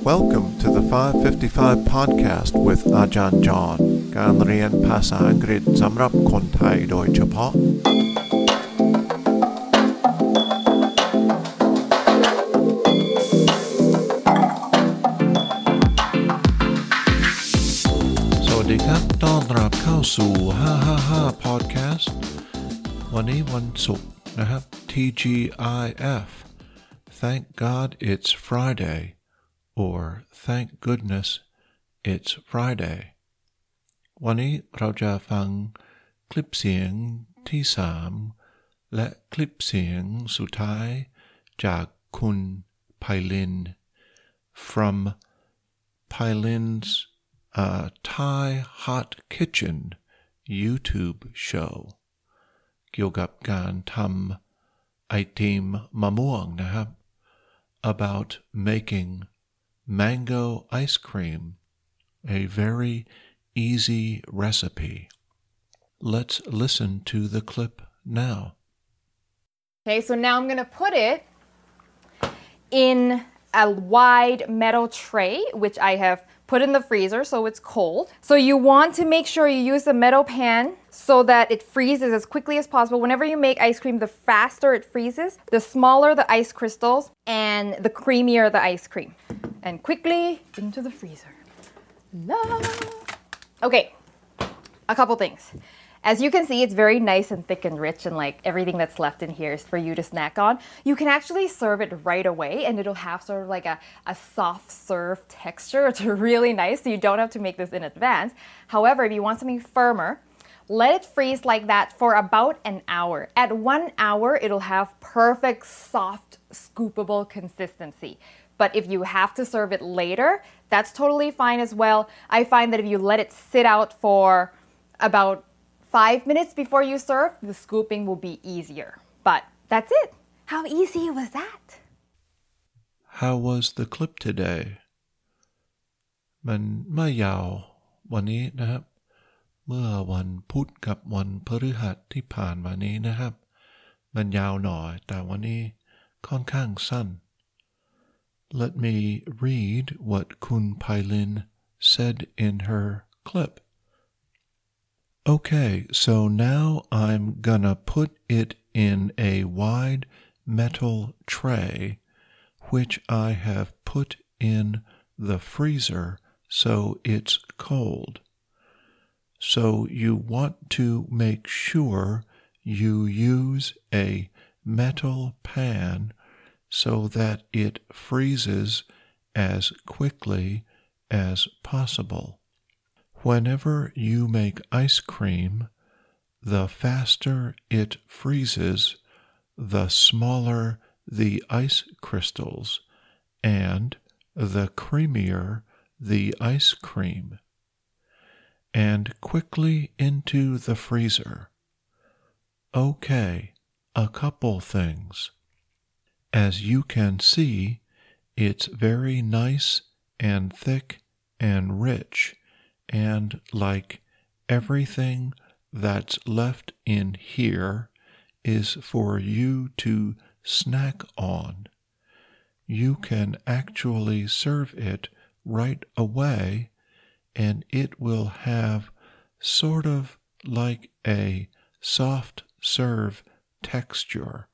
Welcome to the 555 podcast with Ajahn John การเรียนภาษาอังกฤษสำหรับคนไทยโดยเฉพาะ สวัสดีครับ ต้อนรับเข้าสู่ 555 podcast วันนี้วันศุกร์นะครับ TGIF Thank God it's Friday or Thank goodness it's Friday วันนี้เราจะฟังคลิปเสียงที่สามและคลิปเสียงสุดท้ายจากคุณไพลิน from Pylin's uh, Thai Hot Kitchen YouTube show เกี่ยวกับการทำไอติมมะม่วงนะครับ about making mango ice cream a very easy recipe let's listen to the clip now Okay, so now I'm gonna put it in a wide metal tray, which I have put in the freezer so it's cold. So you want to make sure you use a metal pan so that it freezes as quickly as possible. Whenever you make ice cream, the faster it freezes, the smaller the ice crystals and the creamier the ice cream. And quickly into the freezer. La. Okay, a couple things. As you can see, it's very nice and thick and rich, and like everything that's left in here is for you to snack on. You can actually serve it right away, and it'll have sort of like a, a soft serve texture. It's really nice, so you don't have to make this in advance. However, if you want something firmer, let it freeze like that for about an hour. At one hour, it'll have perfect, soft, scoopable consistency. But if you have to serve it later, that's totally fine as well. I find that if you let it sit out for about five minutes before you serve, the scooping will be easier. But that's it. How easy was that? How was the clip today มันไม่ยาววันนี้นะครับ เมื่อวันพุธกับวันพฤหัสที่ผ่านมานี้นะครับ มันยาวหน่อย แต่วันนี้ค่อนข้างสั้น let me read what Kun Pailin said in her clip. Okay, so now I'm gonna put it in a wide metal tray, which I have put in the freezer so it's cold. So you want to make sure you use a metal pan so that it freezes as quickly as possible. Whenever you make ice cream, the faster it freezes, the smaller the ice crystals, and the creamier the ice cream. And quickly into the freezer. Okay, a couple things. As you can see, it's very nice and thick and rich and like everything that's left in here is for you to snack on. You can actually serve it right away, and it will have sort of like a soft serve texture.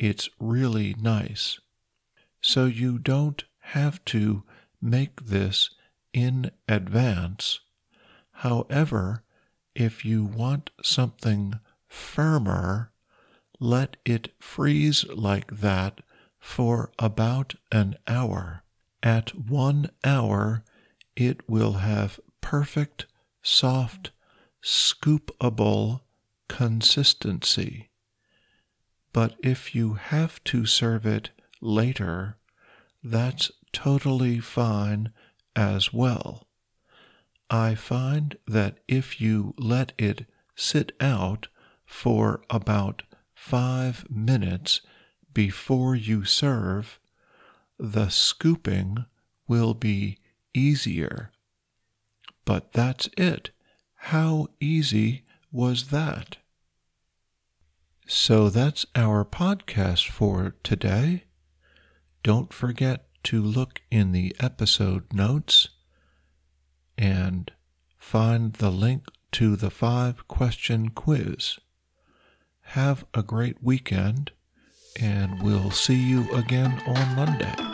It's really nice. So you don't have to make this in advance. However, if you want something firmer, let it freeze like that for about an hour. At one hour, it will have perfect, soft, scoopable consistency. But if you have to serve it later, that's totally fine as well. I find that if you let it sit out for about five minutes before you serve, the scooping will be easier. But that's it. How easy was that? So that's our podcast for today. Don't forget to look in the episode notes and find the link to the five question quiz. Have a great weekend, and we'll see you again on Monday.